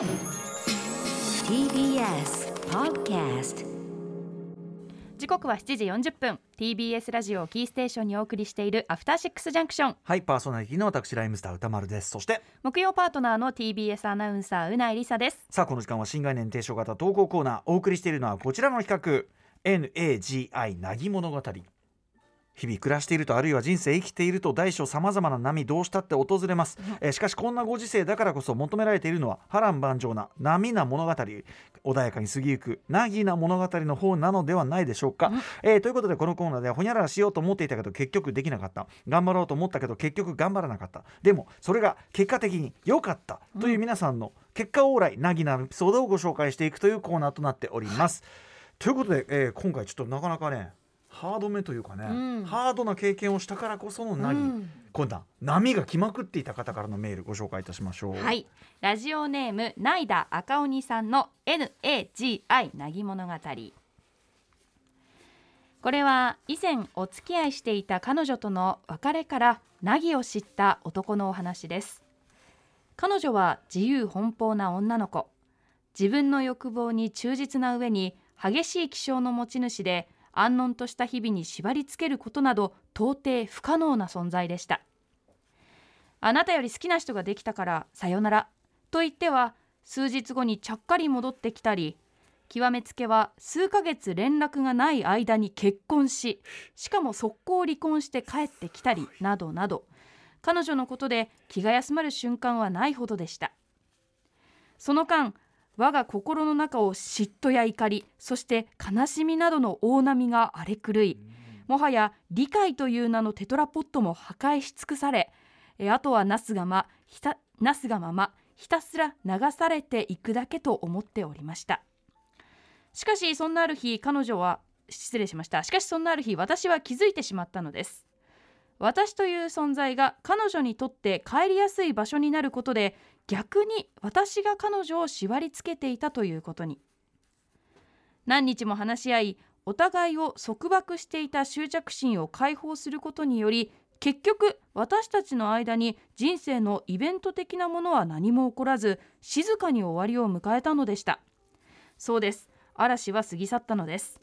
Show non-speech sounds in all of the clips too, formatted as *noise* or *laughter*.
TBS Podcast 時刻は7時40分。TBS ラジオをキーステーションにお送りしているアフターシックスジャンクションはいパーソナリティの私ライムスター歌丸です。そして木曜パートナーの TBS アナウンサーうないりさです。さあこの時間は新概念提唱型投稿コーナーお送りしているのはこちらの企画。NAGI なぎ物語日々暮らしているとあるいは人生生きていると大小さまざまな波どうしたって訪れます、えーしかしこんなご時世だからこそ求められているのは波乱万丈な波な物語穏やかに過ぎゆくなぎな物語の方なのではないでしょうか、えーということでこのコーナーではほにゃららしようと思っていたけど結局できなかった。頑張ろうと思ったけど結局頑張らなかった。でもそれが結果的に良かった。という皆さんの結果往来なぎなエピソードをご紹介していくというコーナーとなっております、ということで、えー今回ちょっとなかなかねハードめというかね、うん。ハードな経験をしたからこそのなぎ、うん。今度は波が来まくっていた方からのメールご紹介いたしましょう。はい。ラジオネームナイダ赤鬼さんの NAGI なぎ物語これは以前お付き合いしていた彼女との別れからナギを知った男のお話です。彼女は自由奔放な女の子。自分の欲望に忠実な上に激しい気性の持ち主で安穏とした日々に縛り付けることなど到底不可能な存在でした。あなたより好きな人ができたからさよなら。と言っては数日後にちゃっかり戻ってきたり極めつけは数ヶ月連絡がない間に結婚ししかも速攻離婚して帰ってきたりなどなど彼女のことで気が休まる瞬間はないほどでした。その間我が心の中を嫉妬や怒りそして悲しみなどの大波が荒れ狂いもはや理解という名のテトラポットも破壊し尽くされえあとはなすがまひたなすがままひたすら流されていくだけと思っておりました。しかしそんなある日彼女は失礼しました。しかしそんなある日私は気づいてしまったのです私という存在が彼女にとって帰りやすい場所になることで逆に私が彼女を縛り付けていたということに。何日も話し合いお互いを束縛していた執着心を解放することにより結局私たちの間に人生のイベント的なものは何も起こらず静かに終わりを迎えたのでした。そうです。嵐は過ぎ去ったのです。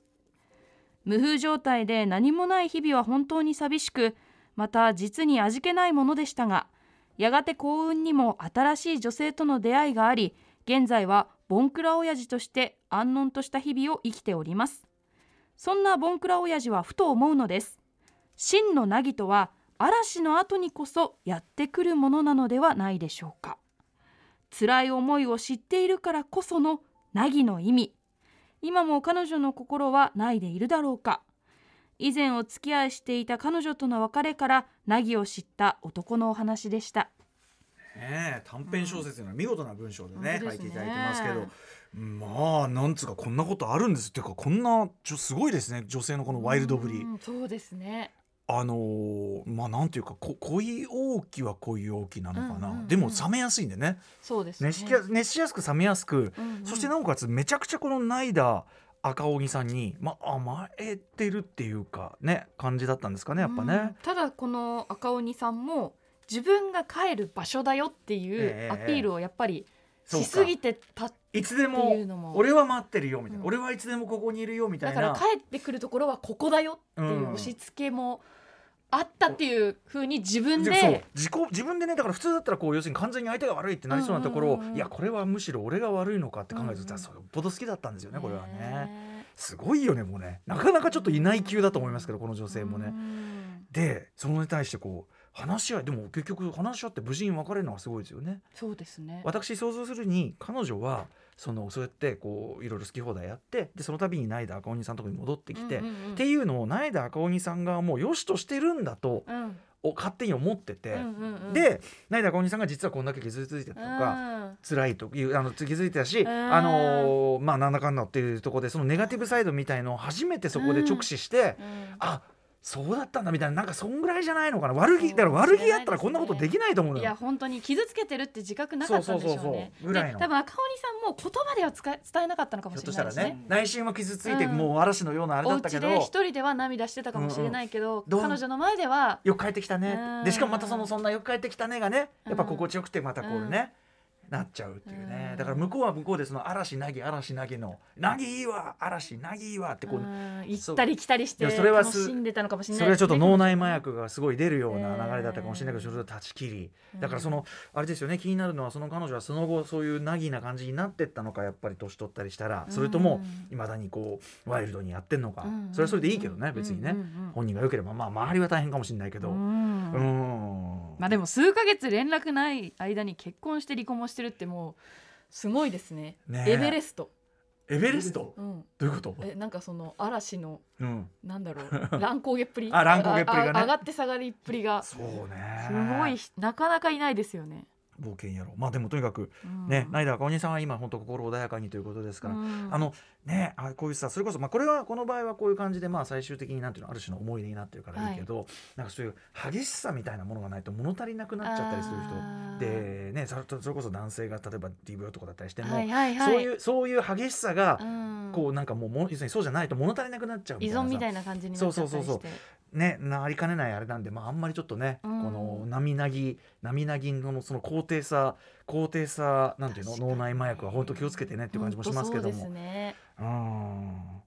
無風状態で何もない日々は本当に寂しくまた実に味気ないものでしたがやがて幸運にも新しい女性との出会いがあり現在はボンクラ親父として安穏とした日々を生きております。そんなボンクラ親父はふと思うのです。真の凪とは嵐の後にこそやってくるものなのではないでしょうか。辛い思いを知っているからこその凪の意味。今も彼女の心はないでいるだろうか。以前お付き合いしていた彼女との別れから凪を知った男のお話でした。ねえ短編小説の見事な文章でね,、本当ですね書いていただいてますけど。まあなんつうかこんなことあるんですっていうかこんなちょすごいですね女性のこのワイルドぶり。うんそうですね。あのーまあなんていうかこ恋多きは恋多きなのかな、うんうんうんでも冷めやすいんでね。そうですね。熱しやすく冷めやすく、うんうん。そしてなおかつめちゃくちゃこのナイダ赤荻さんに、まあ、甘えてるっていうかね感じだったんですかねやっぱうん。ね。ただこの赤鬼さんも自分が帰る場所だよっていええうアピールをやっぱりしすぎてたいつでってもいうのも俺は待ってるよみたいな、うん。俺はいつでもここにいるよみたいな。だから帰ってくるところはここだよっていううん。押し付けもあったっていうふうに自分で自己自分でねだから普通だったらこう要するに完全に相手が悪いってなりそうなところを、いやこれはむしろ俺が悪いのかって考えると、うんよっぽど好きだったんですよねこれはね。ねすごいよねもうねなかなかちょっといない級だと思いますけどこの女性もね。うんでそのに対してこう話し合いでも結局話し合って無事に別れるのはすごいですよね。そうですね私想像するに彼女はそのそうやってこういろいろ好き放題やってでその度にナイダ赤鬼さんのところに戻ってきて、うんうんうん。っていうのをナイダ赤鬼さんがもう良しとしてるんだとうん。を勝手に思ってて、うんうんうん。でナイダ赤鬼さんが実はこんだけ傷ついてたとか、うん。辛いというあの気づいてたし、ん。あのーまあなんだかんだっていうところでそのネガティブサイドみたいのを初めてそこで直視して、うん。あそうだったんだみたいななんかそんぐらいじゃないのかな。悪気だから悪気あったらこんなことできないと思うのよ。いや本当に傷つけてるって自覚なかったんでしょうね。そうそう多分赤鬼さんも言葉では伝えなかったのかもしれないですねとし。たらね内心は傷ついてうん。もう嵐のようなあれおだったけど、一人では涙してたかもしれないけど、うんうん彼女の前では。よく帰ってきたね。うんでしかもまたそのそんなよく帰ってきたねがねやっぱ心地よくてまたこうね、なっちゃうっていうね。うん。だから向こうは向こうでその嵐なぎ嵐なぎの「なぎいいわ嵐なぎいいわ」ってこううん。行ったり来たりしてそれは楽すしんでたのかもしれそれはちょっと脳内麻薬がすごい出るような流れだったかもしれないけど、えーそれを断ち切り。だからそのあれですよね気になるのはその彼女はその後そういうナギな感じになってったのかやっぱり年取ったりしたらそれともいまだにこうワイルドにやってんのか。うんそれはそれでいいけどね別にね。本人が良ければまあ周りは大変かもしれないけど。ううんんまあでも数ヶ月連絡ない間に結婚して離婚もしてるってもうすごいですね。ねえ。エベレスト、エベレスト？うん、どういうこと？えなんかその嵐のうん。なんだろう。*laughs* 乱高下っぷり？あ乱高下っぷりがね。上がって下がりっぷりが。すそうね。ごいなかなかいないですよね、冒険野郎。まあでもとにかくうん。ねナイダーかお兄さんは今本当心穏やかにということですから。うん。あのねあこういうさそれこそ、まあ、これはこの場合はこういう感じで、まあ、最終的になんていうのある種の思い出になってるからいいけど、なんかそういう激しさみたいなものがないと物足りなくなっちゃったりする人で、ね、それそれこそ男性が例えば DV 男だったりしても、はいはいはい。そういうそういう激しさが、うん。こうなんかもうも要するにそうじゃないと物足りなくなっちゃうみ依たいなさ。存みたいな感じになっちゃったりして。そうそうそうね、なりかねないあれなんで、まあ、あんまりちょっとね、うん。この波なぎ波なぎのその高低差高低差なんていうの脳内麻薬は本当気をつけてねっていう感じもしますけども。ね。うん。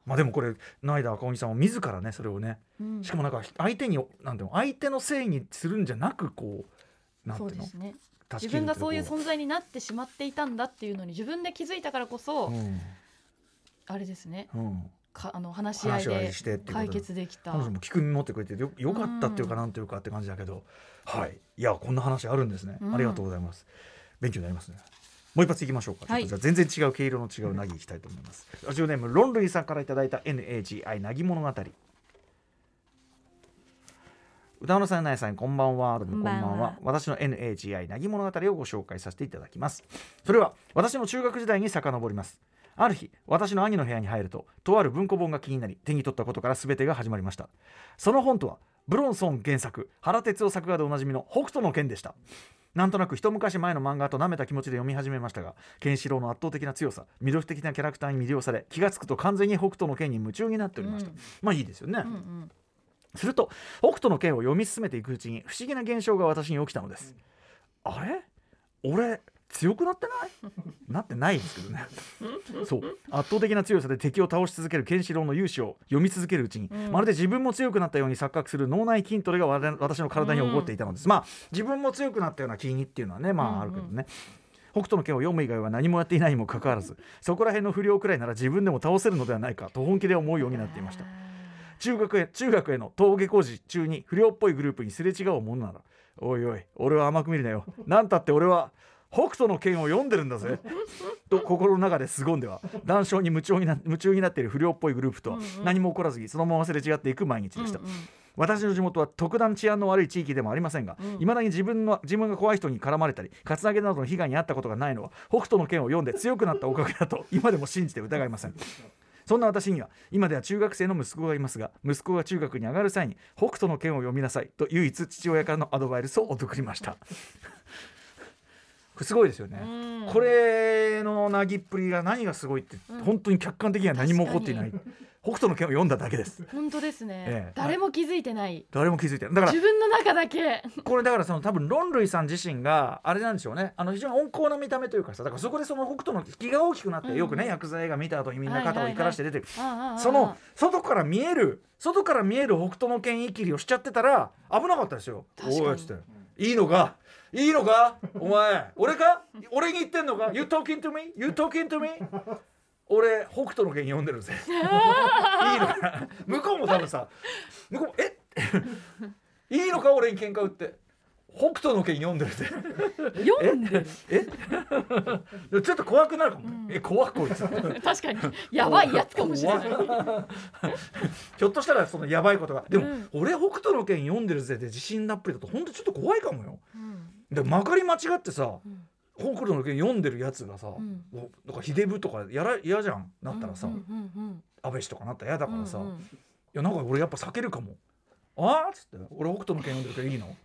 まあでもこれナイダー赤鬼さんは自らねそれをねうん。しかもなんか相手になんていうの相手のせいにするんじゃなくこうなんていうのそうですね。自分がそういうこ存在になってしまっていたんだっていうのに自分で気づいたからこそ、うん。あれですね。うんかあの話し合いで解決できた。彼女も聞く耳持ってくれてよよかったっていうかなんていうかって感じだけど、はい。いやこんな話あるんですね、うん。ありがとうございます。勉強になりますね。もう一発いきましょうか、はい。じゃあ全然違う毛色の違うなぎいきたいと思います。ラジオネームロンルイさんからいただいた NAGI なぎ物語歌野さん、なやさん、こんばんは。どうもこんばんは。こんばんは。私の NAGI なぎ物語をご紹介させていただきます。それは私の中学時代に遡ります。ある日、私の兄の部屋に入ると、とある文庫本が気になり、手に取ったことから全てが始まりました。その本とは、ブロンソン原作、原哲夫作画でおなじみの北斗の拳でした。なんとなく一昔前の漫画と舐めた気持ちで読み始めましたが、ケンシロウの圧倒的な強さ、魅力的なキャラクターに魅了され、気がつくと完全に北斗の拳に夢中になっておりました。うんまあいいですよね。うんうんすると北斗の拳を読み進めていくうちに不思議な現象が私に起きたのですあれ？俺強くなってない？*laughs* なってないですけどね。*laughs* そう。圧倒的な強さで敵を倒し続けるケンシロウの勇姿を読み続けるうちに、うん。まるで自分も強くなったように錯覚する脳内筋トレが私の体に起こっていたのです、まあ自分も強くなったような気にっていうのはねまああるけどね、北斗の拳を読む以外は何もやっていないにもかかわらずそこら辺の不良くらいなら自分でも倒せるのではないかと本気で思うようになっていました。中学へ中学への登下校時中に不良っぽいグループにすれ違うものならおいおい俺は甘く見るなよ。なんたって俺は北斗の拳を読んでるんだぜ。と心の中で凄んでは。談笑に夢中にな夢中になっている不良っぽいグループと何も起こらずにそのまますれ違っていく毎日でした、うんうん。私の地元は特段治安の悪い地域でもありませんがうん。いま、未だに自分の自分が怖い人に絡まれたりカツアゲなどの被害に遭ったことがないのは北斗の拳を読んで強くなったおかげだと *laughs* 今でも信じて疑いません。そんな私には今では中学生の息子がいますが息子が中学に上がる際に北斗の拳を読みなさいと唯一父親からのアドバイスを送りましたすごいですよね、うん。これのなぎっぷりが何がすごいって、うん。本当に客観的には何も起こっていない。北斗の拳を読んだだけです。本当ですね、ええ。誰も気づいてない。誰も気づいてない。だから自分の中だけ。これだからその多分ロンルイさん自身があれなんでしょうね。あの非常に温厚な見た目というかさだからそこでその北斗の気が大きくなって、うん。よくね薬剤映画見た後にみんな肩を怒らして出てる、その外から見える外から見える北斗の拳いきりをしちゃってたら危なかったですよ。確かに。おいいのか？いいのか？お前俺か？俺に言ってんのか ?You talking to me? You talking to me? 俺北斗の拳読んでるぜ。いいのか？向こうも多分さ向こうもえ？*laughs* いいのか？俺に喧嘩売って北斗の拳読んでるぜ。読んでる。え？*laughs* ちょっと怖くなるかも。うん。え怖っこいつ。*laughs* 確かに。やばいやつかもしれない。*laughs* ひょっとしたらそのやばいことが。でも、うん。俺北斗の拳読んでるぜ。で自信たっぷりだと本当ちょっと怖いかもよ。うん。でまかり間違ってさうん。北斗の拳読んでるやつがさ、うん。なんか秀部とかやら嫌じゃん？なったらさ、うんうんうん安倍氏とかなったら嫌だからさ、いうんうん。やなんか俺やっぱ避けるかも。あーっつって。俺北斗の拳読んでるからいいの？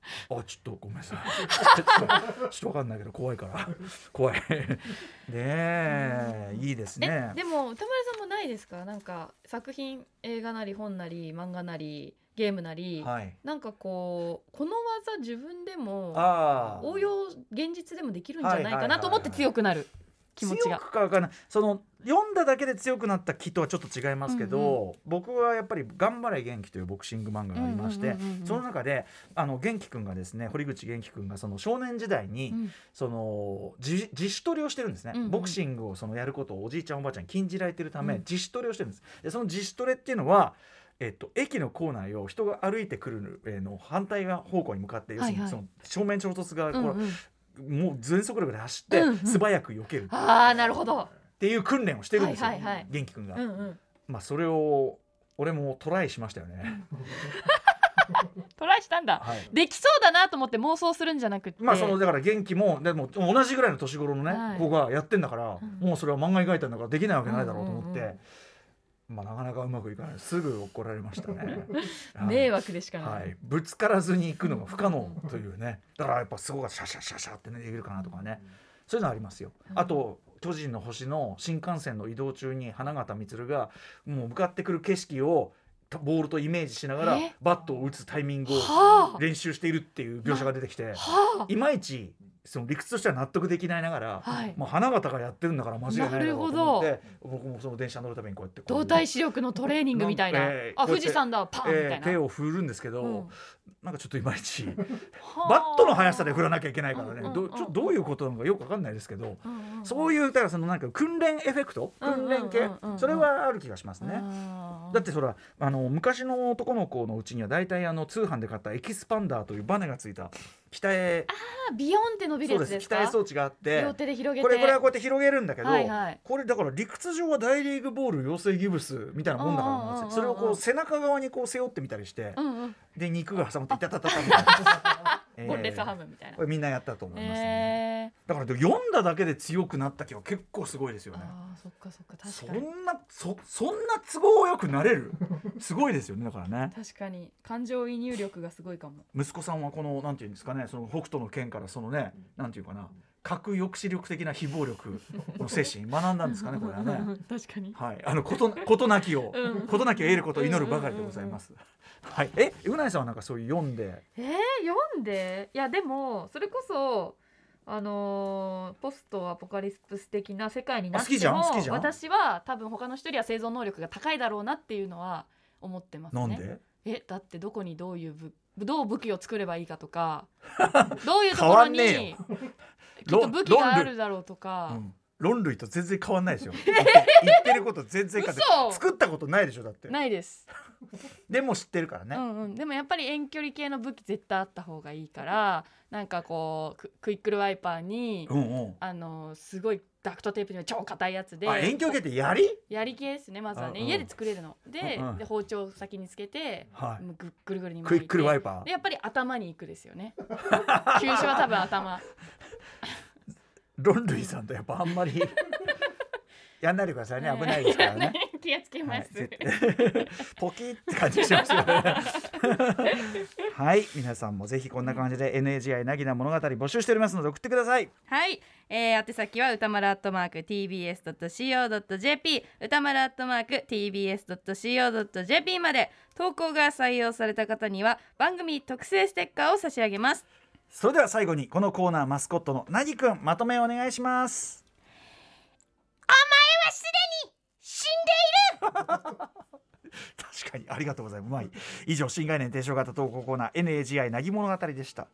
*laughs* あちょっとごめんなさい。ちょっとちょっとわかんないけど怖いから。*laughs* 怖い。*laughs* ねえいいですね。えでも歌丸さんもないですか？なんか作品映画なり本なり漫画なりゲームなり、はい。なんかこうこの技自分でも応用現実でもできるんじゃないはいはいはいはい。かなと思って強くなる気持ち強が。くかわかんない。その読んだだけで強くなった気とはちょっと違いますけど、僕はやっぱり「頑張れ元気」というボクシング漫画がありまして、うんうんうんうんその中であの元気くんがですね堀口元気くんがその少年時代に、うん。その自自主トレをしてるんですね、うんうんボクシングをそのやることをおじいちゃんおばあちゃんに禁じられてるため、うん。自主トレをしてるんです。でその自主トレっていうのはえっと、駅の構内を人が歩いてくるえーの反対側方向に向かって、要するにその正面衝突がこう、うんうんもう全速力で走って、うんうん。素早く避けるっああなるほど。ていう訓練をしてるんですよ、はいはいはい。元気くんが、うんうん。まあそれを俺もトライしましたよね、*laughs* トライしたんだ。はい。できそうだなと思って妄想するんじゃなくて。まあそのだから元気もでも同じぐらいの年頃のね、はい。子がやってんだから、うん。もうそれは漫画描いたんだからできないわけないだろうと思って、うんうんうんまあなかなかうまくいかない。すぐ怒られましたね。*laughs* はい。迷惑でしかない。はい、ぶつからずに行くのが不可能というね。だからやっぱすごいシャシャシャシャってねできるかなとかねそういうのありますよ、うん。あと巨人の星の新幹線の移動中に花形満がもう向かってくる景色をボールとイメージしながらえ？バットを打つタイミングをはあ。練習しているっていう描写が出てきてはあ。いまいちその理屈としては納得できないながら、はい。まあ、花形がやってるんだから間違いないだろうと思って僕もその電車乗るためにこうやって動体視力のトレーニングみたいな。*laughs* えーあ富士山だパンみたいえな。ー手を振るんですけど、うん。なんかちょっといまいち *laughs* はあ。バットの速さで振らなきゃいけないからね、うんうんどちょどういうことなのかよくわかんないですけど、うんうんそういうだからそのなんか訓練エフェクト？訓練系、うんうんうん。それはある気がしますね。だってそらあの昔の男の子のうちには大体あの通販で買ったエキスパンダーというバネがついた北へあビヨンって伸びるそうですやつですか装置があって両手で広げて。これこれはこうやって広げるんだけど、はいはい。これだから理屈上は大リーグボール養成ギブスみたいなもんだからなんですよそれをこう背中側にこう背負ってみたりして、うんうん。で肉が挟まっていたたたたみたいな、えーボンレスハムみたいなこれみんなやったと思いますね、えだから読んだだけで強くなった気は結構すごいですよー、ね。あーそっかそっかそ確かに。んなそそんな都合よくなれる？*laughs* すごいですよねだからね。確かに。感情移入力がすごいかも。息子さんはこのなんていうんですかねその北斗の拳からそのねなんていうかな。核抑止力的な非暴力の精神学んだんですかねこれはね。*laughs* 確かに。はい。あのことことなきを *laughs* うん。ことなきを得ることを祈るばかりでございます。はい。えうないさんはなんかそういう読んで。えー、読んで？いやでもそれこそあのーポストアポカリプス的な世界になっあ好きじてもゃん？好きじゃん？私は多分他の人よりは生存能力が高いだろうなっていうのは思ってますね。なんで？えだってどこにどういう武どう武器を作ればいいかとか *laughs* どういうと変ころにわんねえよ。*laughs* きっと武器があるだろうとか、うん論類と全然変わんないですよ。言って言ってること全然変わ作ったことないでしょだって。ないです、でも知ってるからね、うんうん、でもやっぱり遠距離系の武器絶対あった方がいいからなんかこうククイックルワイパーに、うんうん。あのすごいダクトテープに超硬いやつであ遠距離系って槍？やり系ですねまずはね、うんうん。家で作れるの。で,、うんうん。で包丁を先につけて、はい。ぐぐるぐるに巻いてクイックルワイパー？でやっぱり頭に行くですよね。急所は多分頭。*laughs* 論類さんとやっぱあんまり *laughs* やんないでくださいね。*laughs* 危ないですからね気をつけます、はい *laughs* ポキって感じしますよね。*laughs* はい皆さんもぜひこんな感じで NAGI なぎな物語募集しておりますので送ってください。はい、えー、宛先は歌丸アットマーク tbs.co.jp 歌丸アットマーク tbs.co.jp まで投稿が採用された方には番組特製ステッカーを差し上げます。それでは最後にこのコーナーマスコットのなぎくんまとめをお願いします確かにありがとうございますうまい以上新概念提唱型投稿コーナー NAGI なぎ物語でした